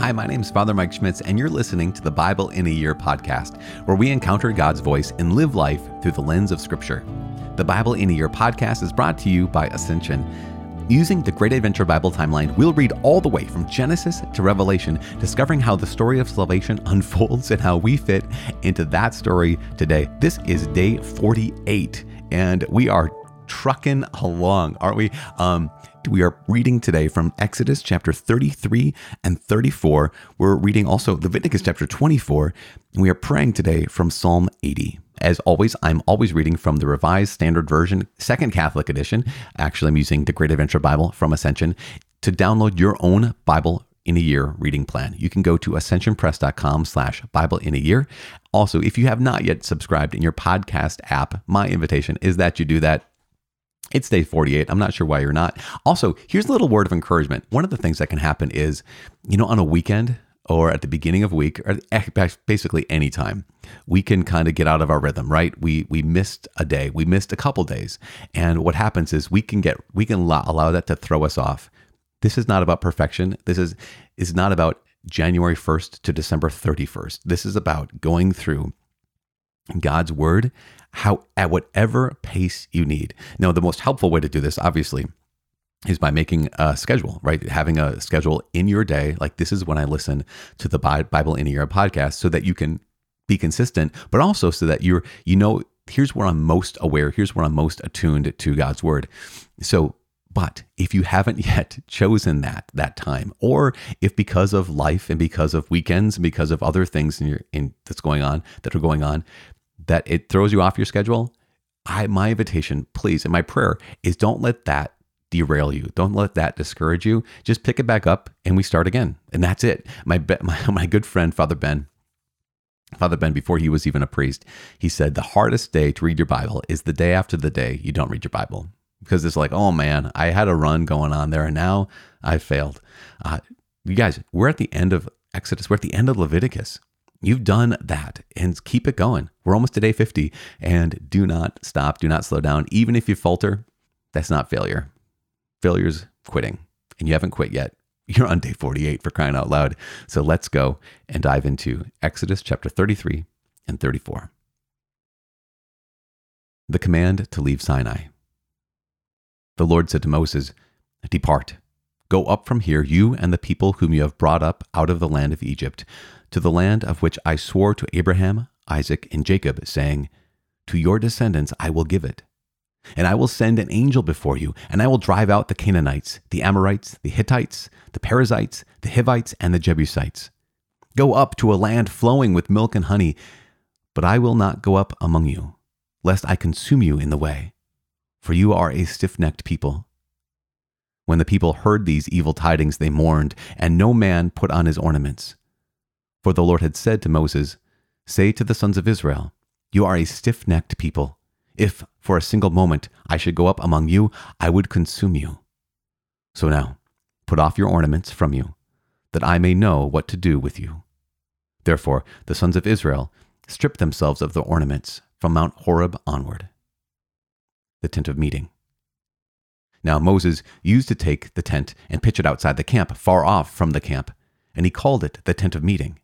Hi, my name is Father Mike Schmitz, and you're listening to the Bible in a Year podcast, where we encounter God's voice and live life through the lens of Scripture. The Bible in a Year podcast is brought to you by Ascension. Using the Great Adventure Bible timeline, we'll read all the way from Genesis to Revelation, discovering how the story of salvation unfolds and how we fit into that story today. This is day 48, and we are trucking along, aren't we? Um, we are reading today from Exodus chapter 33 and 34. We're reading also Leviticus chapter 24, and we are praying today from Psalm 80. As always, I'm always reading from the Revised Standard Version, Second Catholic Edition. Actually, I'm using the Great Adventure Bible from Ascension. To download your own Bible in a year reading plan. You can go to ascensionpress.com slash Bible in a year. Also, if you have not yet subscribed in your podcast app, my invitation is that you do that. It's day 48. I'm not sure why you're not. Also, here's a little word of encouragement. One of the things that can happen is, you know, on a weekend or at the beginning of week or eh, basically anytime, we can kind of get out of our rhythm, right? We we missed a day, we missed a couple days. And what happens is we can get we can allow, allow that to throw us off. This is not about perfection. This is is not about January 1st to December 31st. This is about going through God's word how at whatever pace you need. Now, the most helpful way to do this, obviously, is by making a schedule, right? Having a schedule in your day, like this is when I listen to the Bible in a year podcast, so that you can be consistent, but also so that you're, you know, here's where I'm most aware, here's where I'm most attuned to God's word. So but if you haven't yet chosen that that time, or if because of life and because of weekends and because of other things in your in that's going on that are going on, that it throws you off your schedule, I my invitation, please, and my prayer is don't let that derail you. Don't let that discourage you. Just pick it back up and we start again. And that's it. My my, my good friend Father Ben Father Ben, before he was even a priest, he said the hardest day to read your Bible is the day after the day you don't read your Bible. Because it's like, oh man, I had a run going on there and now I failed. Uh, you guys, we're at the end of Exodus, we're at the end of Leviticus. You've done that and keep it going. We're almost to day 50 and do not stop, do not slow down. Even if you falter, that's not failure. Failure's quitting and you haven't quit yet. You're on day 48 for crying out loud. So let's go and dive into Exodus chapter 33 and 34. The command to leave Sinai. The Lord said to Moses, Depart, go up from here, you and the people whom you have brought up out of the land of Egypt to the land of which I swore to Abraham, Isaac, and Jacob, saying, To your descendants I will give it. And I will send an angel before you, and I will drive out the Canaanites, the Amorites, the Hittites, the Perizzites, the Hivites, and the Jebusites. Go up to a land flowing with milk and honey, but I will not go up among you, lest I consume you in the way, for you are a stiff necked people. When the people heard these evil tidings, they mourned, and no man put on his ornaments. For the Lord had said to Moses, Say to the sons of Israel, You are a stiff necked people. If for a single moment I should go up among you, I would consume you. So now, put off your ornaments from you, that I may know what to do with you. Therefore, the sons of Israel stripped themselves of their ornaments from Mount Horeb onward. The tent of meeting. Now Moses used to take the tent and pitch it outside the camp, far off from the camp, and he called it the tent of meeting.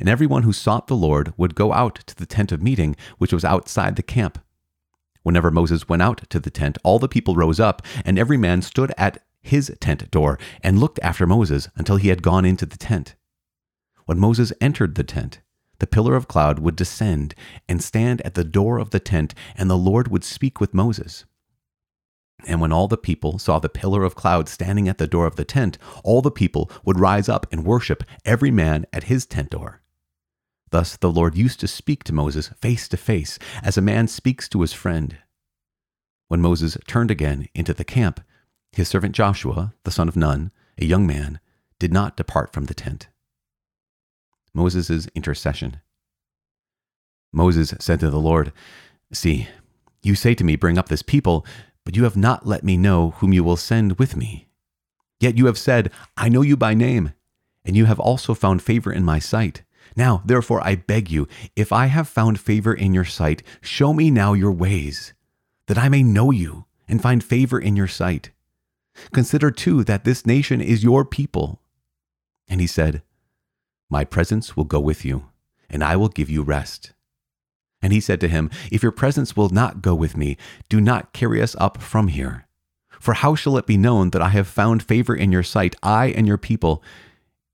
And everyone who sought the Lord would go out to the tent of meeting, which was outside the camp. Whenever Moses went out to the tent, all the people rose up, and every man stood at his tent door and looked after Moses until he had gone into the tent. When Moses entered the tent, the pillar of cloud would descend and stand at the door of the tent, and the Lord would speak with Moses. And when all the people saw the pillar of cloud standing at the door of the tent, all the people would rise up and worship, every man at his tent door. Thus the Lord used to speak to Moses face to face, as a man speaks to his friend. When Moses turned again into the camp, his servant Joshua, the son of Nun, a young man, did not depart from the tent. Moses' intercession. Moses said to the Lord, See, you say to me, Bring up this people, but you have not let me know whom you will send with me. Yet you have said, I know you by name, and you have also found favor in my sight. Now, therefore, I beg you, if I have found favor in your sight, show me now your ways, that I may know you and find favor in your sight. Consider too that this nation is your people. And he said, My presence will go with you, and I will give you rest. And he said to him, If your presence will not go with me, do not carry us up from here. For how shall it be known that I have found favor in your sight, I and your people?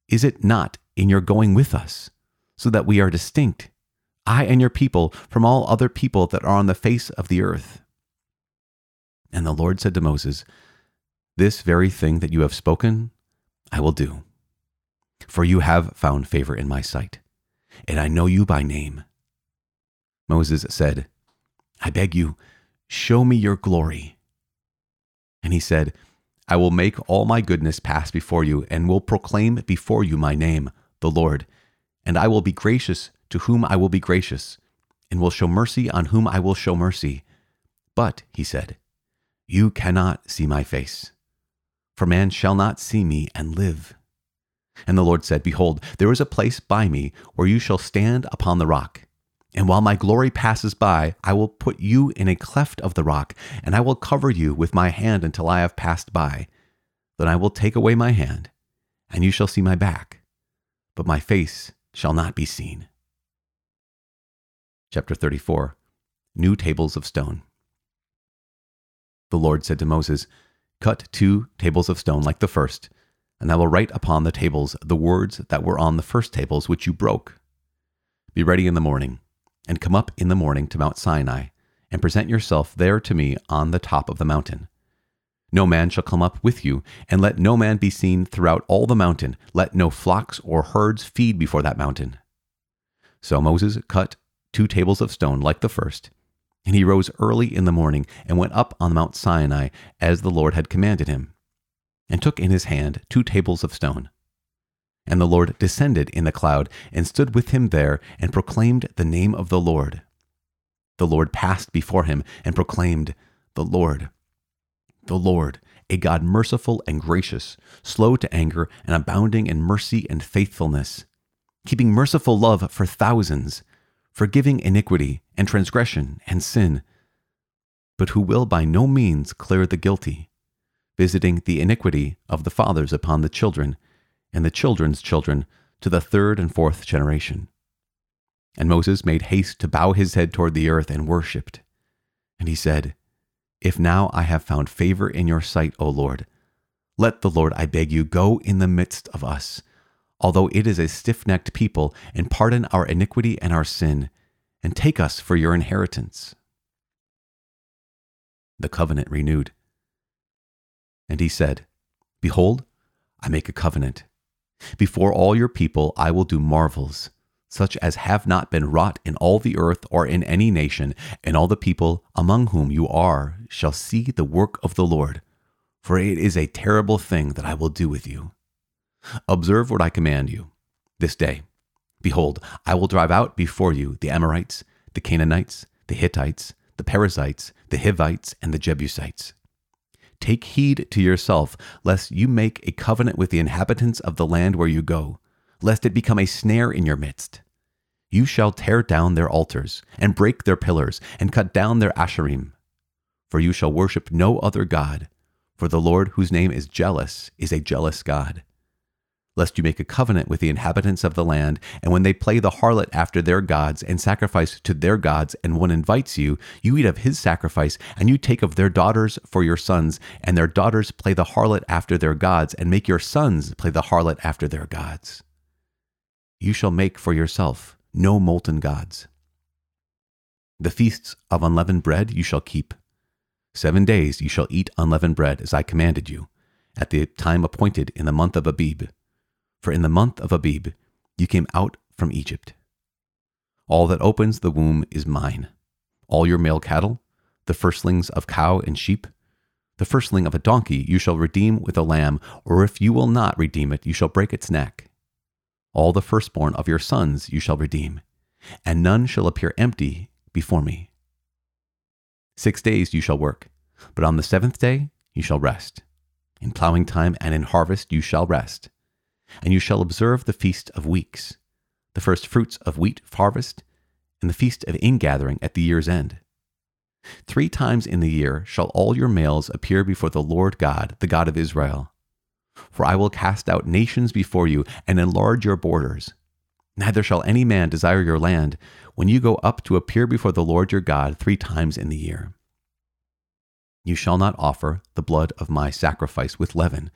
Is it not in your going with us, so that we are distinct, I and your people, from all other people that are on the face of the earth? And the Lord said to Moses, This very thing that you have spoken, I will do. For you have found favor in my sight, and I know you by name. Moses said, I beg you, show me your glory. And he said, I will make all my goodness pass before you, and will proclaim before you my name, the Lord. And I will be gracious to whom I will be gracious, and will show mercy on whom I will show mercy. But, he said, you cannot see my face, for man shall not see me and live. And the Lord said, Behold, there is a place by me where you shall stand upon the rock. And while my glory passes by, I will put you in a cleft of the rock, and I will cover you with my hand until I have passed by. Then I will take away my hand, and you shall see my back, but my face shall not be seen. Chapter 34 New Tables of Stone. The Lord said to Moses, Cut two tables of stone like the first, and I will write upon the tables the words that were on the first tables which you broke. Be ready in the morning and come up in the morning to Mount Sinai, and present yourself there to me on the top of the mountain. No man shall come up with you, and let no man be seen throughout all the mountain. Let no flocks or herds feed before that mountain. So Moses cut two tables of stone like the first, and he rose early in the morning and went up on Mount Sinai as the Lord had commanded him, and took in his hand two tables of stone. And the Lord descended in the cloud and stood with him there and proclaimed the name of the Lord. The Lord passed before him and proclaimed, The Lord, the Lord, a God merciful and gracious, slow to anger and abounding in mercy and faithfulness, keeping merciful love for thousands, forgiving iniquity and transgression and sin, but who will by no means clear the guilty, visiting the iniquity of the fathers upon the children and the children's children to the third and fourth generation. And Moses made haste to bow his head toward the earth and worshipped. And he said, If now I have found favor in your sight, O Lord, let the Lord, I beg you, go in the midst of us, although it is a stiff necked people, and pardon our iniquity and our sin, and take us for your inheritance. The covenant renewed. And he said, Behold, I make a covenant before all your people I will do marvels, such as have not been wrought in all the earth or in any nation, and all the people among whom you are shall see the work of the Lord, for it is a terrible thing that I will do with you. Observe what I command you this day. Behold, I will drive out before you the Amorites, the Canaanites, the Hittites, the Perizzites, the Hivites, and the Jebusites. Take heed to yourself, lest you make a covenant with the inhabitants of the land where you go, lest it become a snare in your midst. You shall tear down their altars, and break their pillars, and cut down their asherim. For you shall worship no other God, for the Lord, whose name is jealous, is a jealous God lest you make a covenant with the inhabitants of the land, and when they play the harlot after their gods and sacrifice to their gods, and one invites you, you eat of his sacrifice, and you take of their daughters for your sons, and their daughters play the harlot after their gods, and make your sons play the harlot after their gods. You shall make for yourself no molten gods. The feasts of unleavened bread you shall keep. Seven days you shall eat unleavened bread, as I commanded you, at the time appointed in the month of Abib for in the month of Abib you came out from Egypt. All that opens the womb is mine. All your male cattle, the firstlings of cow and sheep, the firstling of a donkey you shall redeem with a lamb, or if you will not redeem it, you shall break its neck. All the firstborn of your sons you shall redeem, and none shall appear empty before me. Six days you shall work, but on the seventh day you shall rest. In plowing time and in harvest you shall rest and you shall observe the feast of weeks, the first fruits of wheat harvest, and the feast of ingathering at the year's end. Three times in the year shall all your males appear before the Lord God, the God of Israel. For I will cast out nations before you and enlarge your borders, Neither shall any man desire your land when you go up to appear before the Lord your God three times in the year. You shall not offer the blood of my sacrifice with leaven,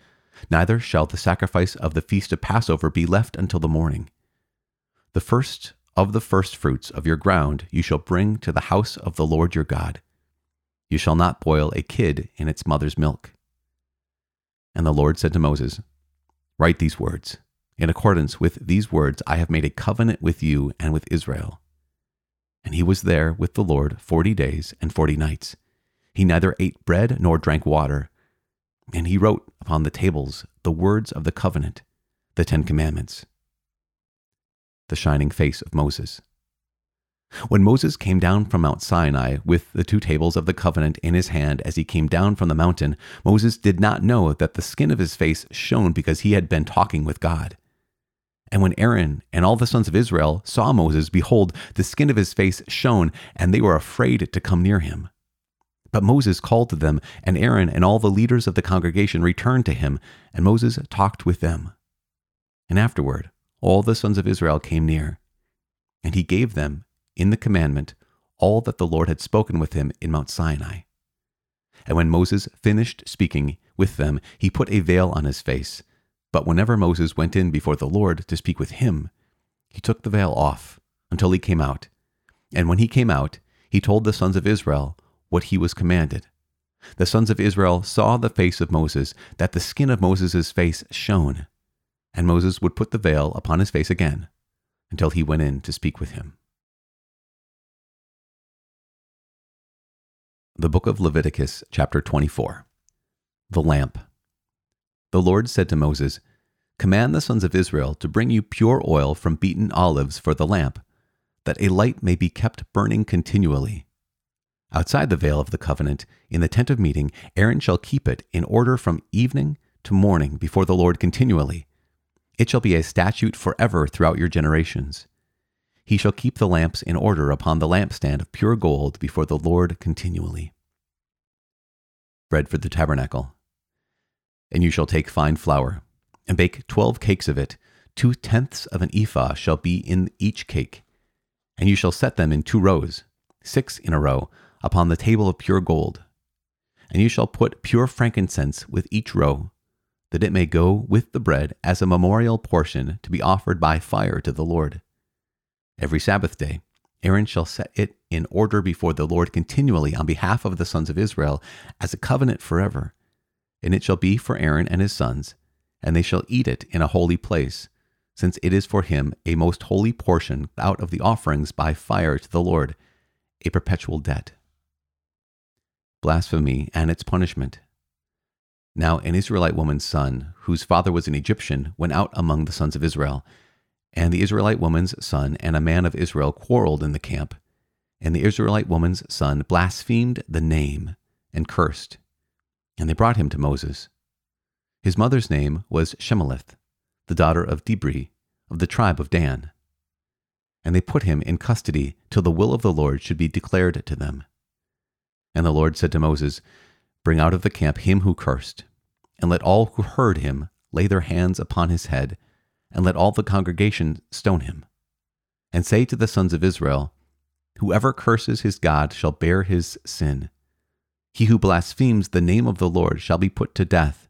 neither shall the sacrifice of the feast of Passover be left until the morning. The first of the firstfruits of your ground you shall bring to the house of the Lord your God. You shall not boil a kid in its mother's milk. And the Lord said to Moses, Write these words. In accordance with these words, I have made a covenant with you and with Israel. And he was there with the Lord forty days and forty nights. He neither ate bread nor drank water. And he wrote upon the tables the words of the covenant, the Ten Commandments. The shining face of Moses. When Moses came down from Mount Sinai with the two tables of the covenant in his hand as he came down from the mountain, Moses did not know that the skin of his face shone because he had been talking with God. And when Aaron and all the sons of Israel saw Moses, behold, the skin of his face shone, and they were afraid to come near him. But Moses called to them, and Aaron and all the leaders of the congregation returned to him, and Moses talked with them. And afterward, all the sons of Israel came near, and he gave them, in the commandment, all that the Lord had spoken with him in Mount Sinai. And when Moses finished speaking with them, he put a veil on his face but whenever Moses went in before the Lord to speak with him, he took the veil off until he came out. And when he came out, he told the sons of Israel what he was commanded. The sons of Israel saw the face of Moses, that the skin of Moses' face shone. And Moses would put the veil upon his face again until he went in to speak with him. The Book of Leviticus, chapter 24. The Lamp. The Lord said to Moses, Command the sons of Israel to bring you pure oil from beaten olives for the lamp, that a light may be kept burning continually. Outside the veil of the covenant, in the tent of meeting, Aaron shall keep it in order from evening to morning before the Lord continually. It shall be a statute forever throughout your generations. He shall keep the lamps in order upon the lampstand of pure gold before the Lord continually. Bread for the tabernacle. And you shall take fine flour, and bake twelve cakes of it. Two tenths of an ephah shall be in each cake. And you shall set them in two rows, six in a row, upon the table of pure gold. And you shall put pure frankincense with each row, that it may go with the bread as a memorial portion to be offered by fire to the Lord. Every Sabbath day, Aaron shall set it in order before the Lord continually on behalf of the sons of Israel as a covenant forever and it shall be for Aaron and his sons, and they shall eat it in a holy place, since it is for him a most holy portion out of the offerings by fire to the Lord, a perpetual debt. Blasphemy and its punishment. Now an Israelite woman's son, whose father was an Egyptian, went out among the sons of Israel. And the Israelite woman's son and a man of Israel quarreled in the camp. And the Israelite woman's son blasphemed the name and cursed. And they brought him to Moses. His mother's name was Shemelith, the daughter of Dibri, of the tribe of Dan. And they put him in custody till the will of the Lord should be declared to them. And the Lord said to Moses, Bring out of the camp him who cursed, and let all who heard him lay their hands upon his head, and let all the congregation stone him. And say to the sons of Israel, Whoever curses his God shall bear his sin he who blasphemes the name of the Lord shall be put to death.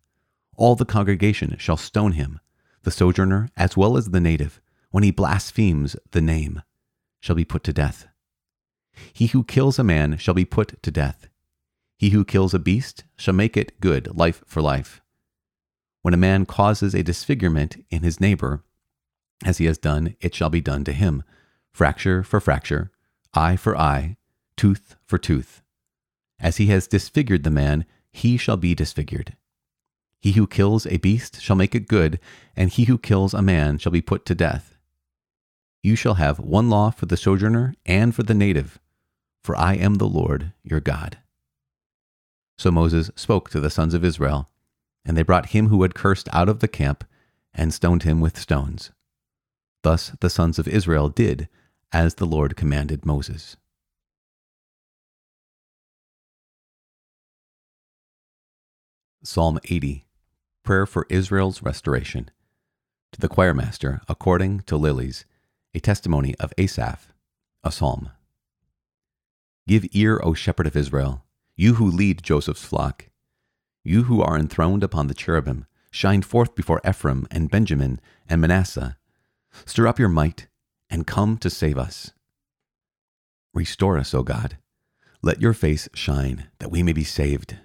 All the congregation shall stone him, the sojourner as well as the native, when he blasphemes the name, shall be put to death. He who kills a man shall be put to death. He who kills a beast shall make it good life for life. When a man causes a disfigurement in his neighbor, as he has done, it shall be done to him fracture for fracture, eye for eye, tooth for tooth. As he has disfigured the man, he shall be disfigured. He who kills a beast shall make it good, and he who kills a man shall be put to death. You shall have one law for the sojourner and for the native, for I am the Lord your God. So Moses spoke to the sons of Israel, and they brought him who had cursed out of the camp and stoned him with stones. Thus the sons of Israel did as the Lord commanded Moses. Psalm 80 Prayer for Israel's Restoration. To the choirmaster, according to Lilies, a testimony of Asaph, a psalm. Give ear, O shepherd of Israel, you who lead Joseph's flock. You who are enthroned upon the cherubim, shine forth before Ephraim and Benjamin and Manasseh. Stir up your might and come to save us. Restore us, O God. Let your face shine, that we may be saved.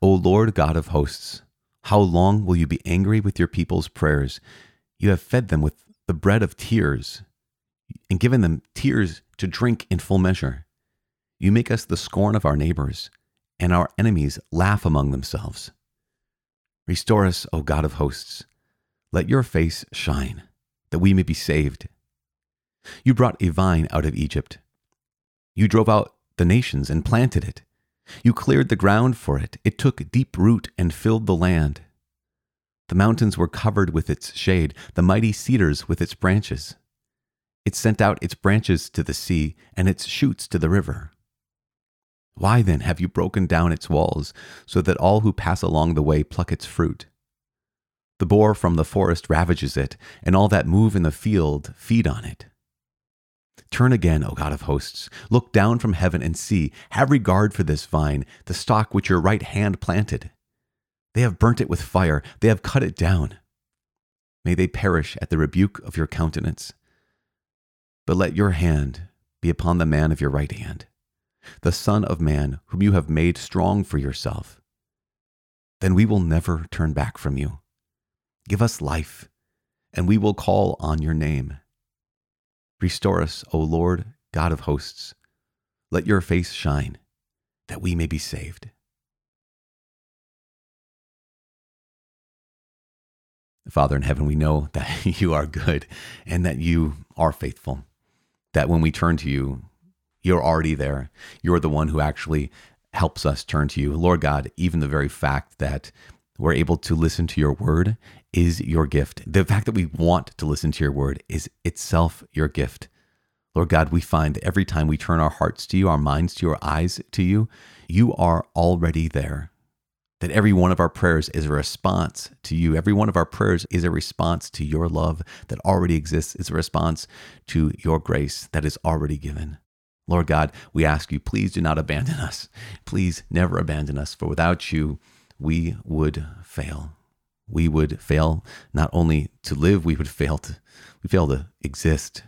O Lord God of hosts, how long will you be angry with your people's prayers? You have fed them with the bread of tears and given them tears to drink in full measure. You make us the scorn of our neighbors, and our enemies laugh among themselves. Restore us, O God of hosts. Let your face shine, that we may be saved. You brought a vine out of Egypt. You drove out the nations and planted it. You cleared the ground for it. It took deep root and filled the land. The mountains were covered with its shade, the mighty cedars with its branches. It sent out its branches to the sea and its shoots to the river. Why then have you broken down its walls, so that all who pass along the way pluck its fruit? The boar from the forest ravages it, and all that move in the field feed on it. Turn again, O God of hosts. Look down from heaven and see. Have regard for this vine, the stock which your right hand planted. They have burnt it with fire, they have cut it down. May they perish at the rebuke of your countenance. But let your hand be upon the man of your right hand, the Son of Man, whom you have made strong for yourself. Then we will never turn back from you. Give us life, and we will call on your name. Restore us, O Lord, God of hosts. Let your face shine, that we may be saved. Father in heaven, we know that you are good and that you are faithful. That when we turn to you, you're already there. You're the one who actually helps us turn to you. Lord God, even the very fact that we're able to listen to your word is your gift. The fact that we want to listen to your word is itself your gift. Lord God, we find every time we turn our hearts to you, our minds to you, our eyes to you, you are already there. That every one of our prayers is a response to you. Every one of our prayers is a response to your love that already exists, is a response to your grace that is already given. Lord God, we ask you, please do not abandon us. Please never abandon us, for without you, we would fail. We would fail not only to live, we would fail to we fail to exist.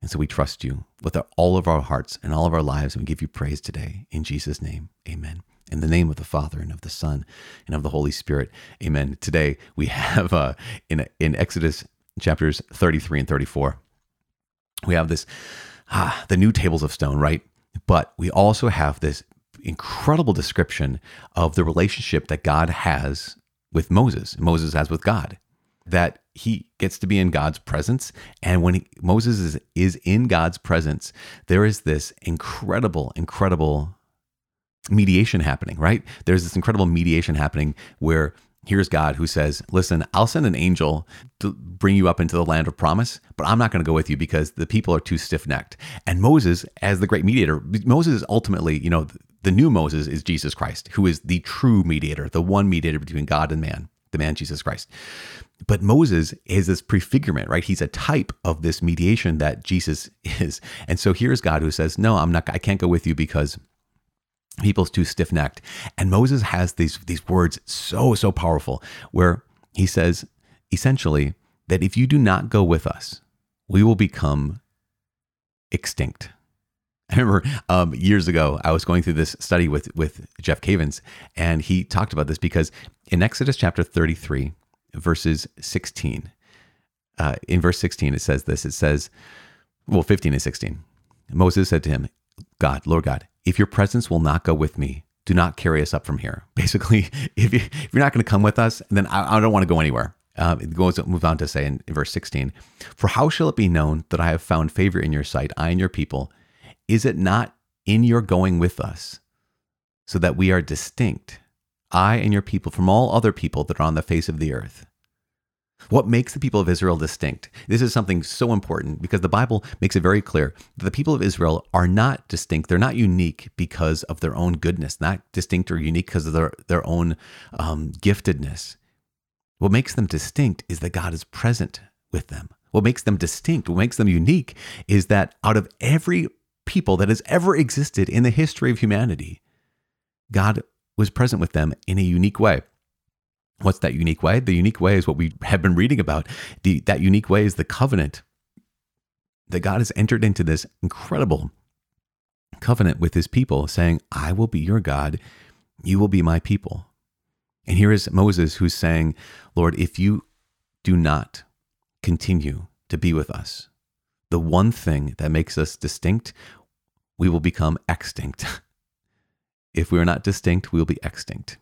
And so we trust you with all of our hearts and all of our lives, and we give you praise today. In Jesus' name, amen. In the name of the Father and of the Son and of the Holy Spirit, amen. Today we have uh, in, in Exodus chapters 33 and 34, we have this, ah, the new tables of stone, right? But we also have this incredible description of the relationship that God has with Moses, Moses has with God, that he gets to be in God's presence. And when he, Moses is, is in God's presence, there is this incredible, incredible mediation happening, right? There's this incredible mediation happening where here's God who says, Listen, I'll send an angel to bring you up into the land of promise, but I'm not going to go with you because the people are too stiff necked. And Moses, as the great mediator, Moses is ultimately, you know, the new Moses is Jesus Christ, who is the true mediator, the one mediator between God and man, the man Jesus Christ. But Moses is this prefigurement, right? He's a type of this mediation that Jesus is. And so here's God who says, No, I'm not, I can't go with you because people's too stiff-necked. And Moses has these, these words so, so powerful where he says essentially that if you do not go with us, we will become extinct. I remember um, years ago, I was going through this study with, with Jeff Cavins, and he talked about this because in Exodus chapter 33, verses 16, uh, in verse 16, it says this it says, well, 15 and 16. Moses said to him, God, Lord God, if your presence will not go with me, do not carry us up from here. Basically, if, you, you're not going to come with us, then I, I don't want to go anywhere. Um, it goes move on to say in, in verse 16, For how shall it be known that I have found favor in your sight, I and your people, is it not in your going with us, so that we are distinct, I and your people, from all other people that are on the face of the earth? What makes the people of Israel distinct? This is something so important because the Bible makes it very clear that the people of Israel are not distinct. They're not unique because of their own goodness, not distinct or unique because of their, their own um, giftedness. What makes them distinct is that God is present with them. what makes them distinct, what makes them unique is that out of every people that has ever existed in the history of humanity, God was present with them in a unique way. What's that unique way? The unique way is what we have been reading about. The, that unique way is the covenant that God has entered into this incredible covenant with his people, saying, I will be your God, you will be my people. And here is Moses who's saying, Lord, if you do not continue to be with us, the one thing that makes us distinct, we will become extinct. if we are not distinct, we will be extinct.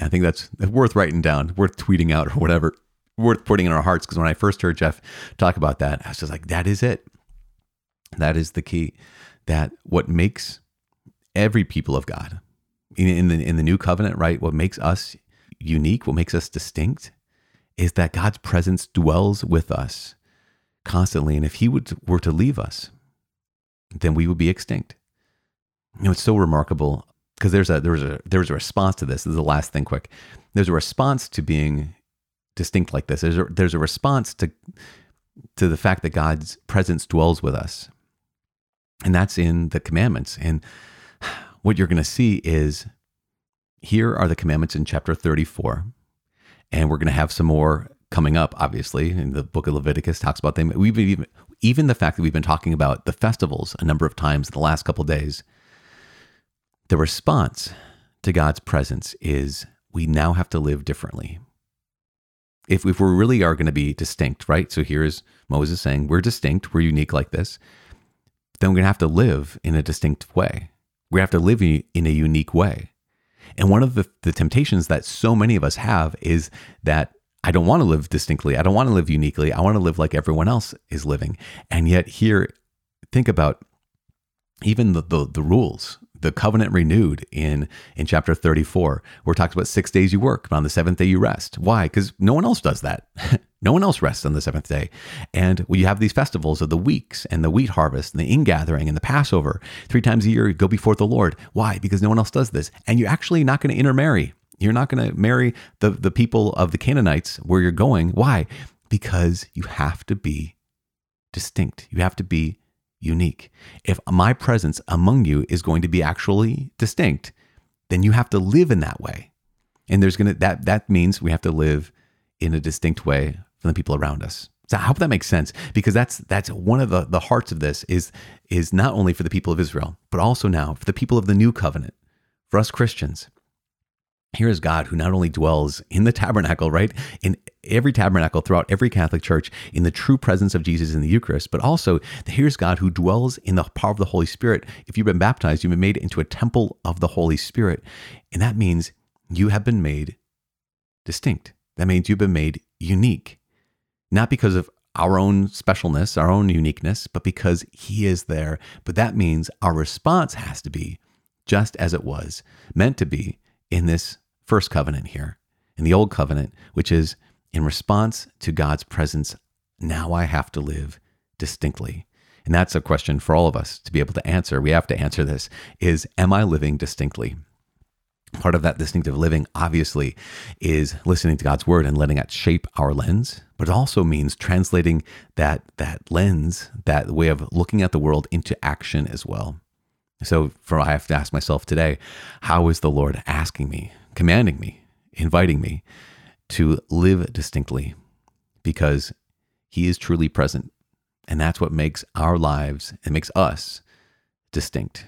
I think that's worth writing down, worth tweeting out or whatever, worth putting in our hearts. Because when I first heard Jeff talk about that, I was just like, that is it. That is the key. That what makes every people of God in, in the in the new covenant, right? What makes us unique, what makes us distinct, is that God's presence dwells with us constantly. And if He would were to leave us, then we would be extinct. You know, it's so remarkable because there's a there's a there's a response to this. This is the last thing, quick. There's a response to being distinct like this. There's a, there's a response to to the fact that God's presence dwells with us, and that's in the commandments. And what you're going to see is here are the commandments in chapter 34, and we're going to have some more coming up. Obviously, in the book of Leviticus talks about them. We've even even the fact that we've been talking about the festivals a number of times in the last couple days the response to God's presence is we now have to live differently. If, if we really are going to be distinct, right? So here's Moses saying, We're distinct, we're unique like this. Then we're going to have to live in a distinct way. We have to live in a unique way. And one of the, the temptations that so many of us have is that I don't want to live distinctly. I don't want to live uniquely. I want to live like everyone else is living. And yet, here, think about even the, the, the rules the covenant renewed in in chapter 34 where it talks about six days you work but on the seventh day you rest. Why? Because no one else does that. No one else rests on the seventh day. And we have these festivals of the weeks and the wheat harvest and the ingathering and the passover. Three times a year you go before the lord. Why? Because no one else does this. And you're actually not going to intermarry. You're not going to marry the, the people of the canaanites where you're going. Why? Because you have to be distinct. You have to be unique. If my presence among you is going to be actually distinct, then you have to live in that way. And there's going to that that means we have to live in a distinct way from the people around us. So I hope that makes sense because that's that's one of the, the hearts of this is is not only for the people of Israel, but also now for the people of the new covenant, for us Christians. Here is God who not only dwells in the tabernacle, right? In every tabernacle throughout every Catholic church, in the true presence of Jesus in the Eucharist, but also here's God who dwells in the power of the Holy Spirit. If you've been baptized, you've been made into a temple of the Holy Spirit. And that means you have been made distinct. That means you've been made unique, not because of our own specialness, our own uniqueness, but because He is there. But that means our response has to be just as it was meant to be in this first covenant here, in the old covenant, which is in response to God's presence, now I have to live distinctly. And that's a question for all of us to be able to answer. We have to answer this is am I living distinctly? Part of that distinctive living, obviously, is listening to God's word and letting that shape our lens, but it also means translating that, that lens, that way of looking at the world into action as well. So for I have to ask myself today, how is the Lord asking me, commanding me, inviting me to live distinctly? Because he is truly present. And that's what makes our lives and makes us distinct.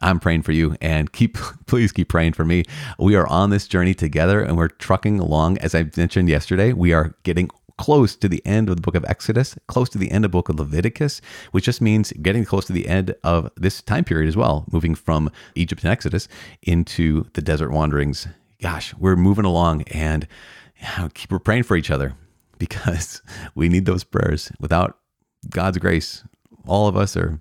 I'm praying for you and keep please keep praying for me. We are on this journey together and we're trucking along as I mentioned yesterday. We are getting close to the end of the book of Exodus, close to the end of the book of Leviticus, which just means getting close to the end of this time period as well, moving from Egypt and Exodus into the desert wanderings. Gosh, we're moving along and keep we're praying for each other because we need those prayers. Without God's grace, all of us are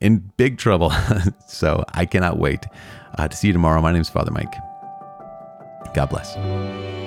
in big trouble. so I cannot wait uh, to see you tomorrow. My name is Father Mike. God bless.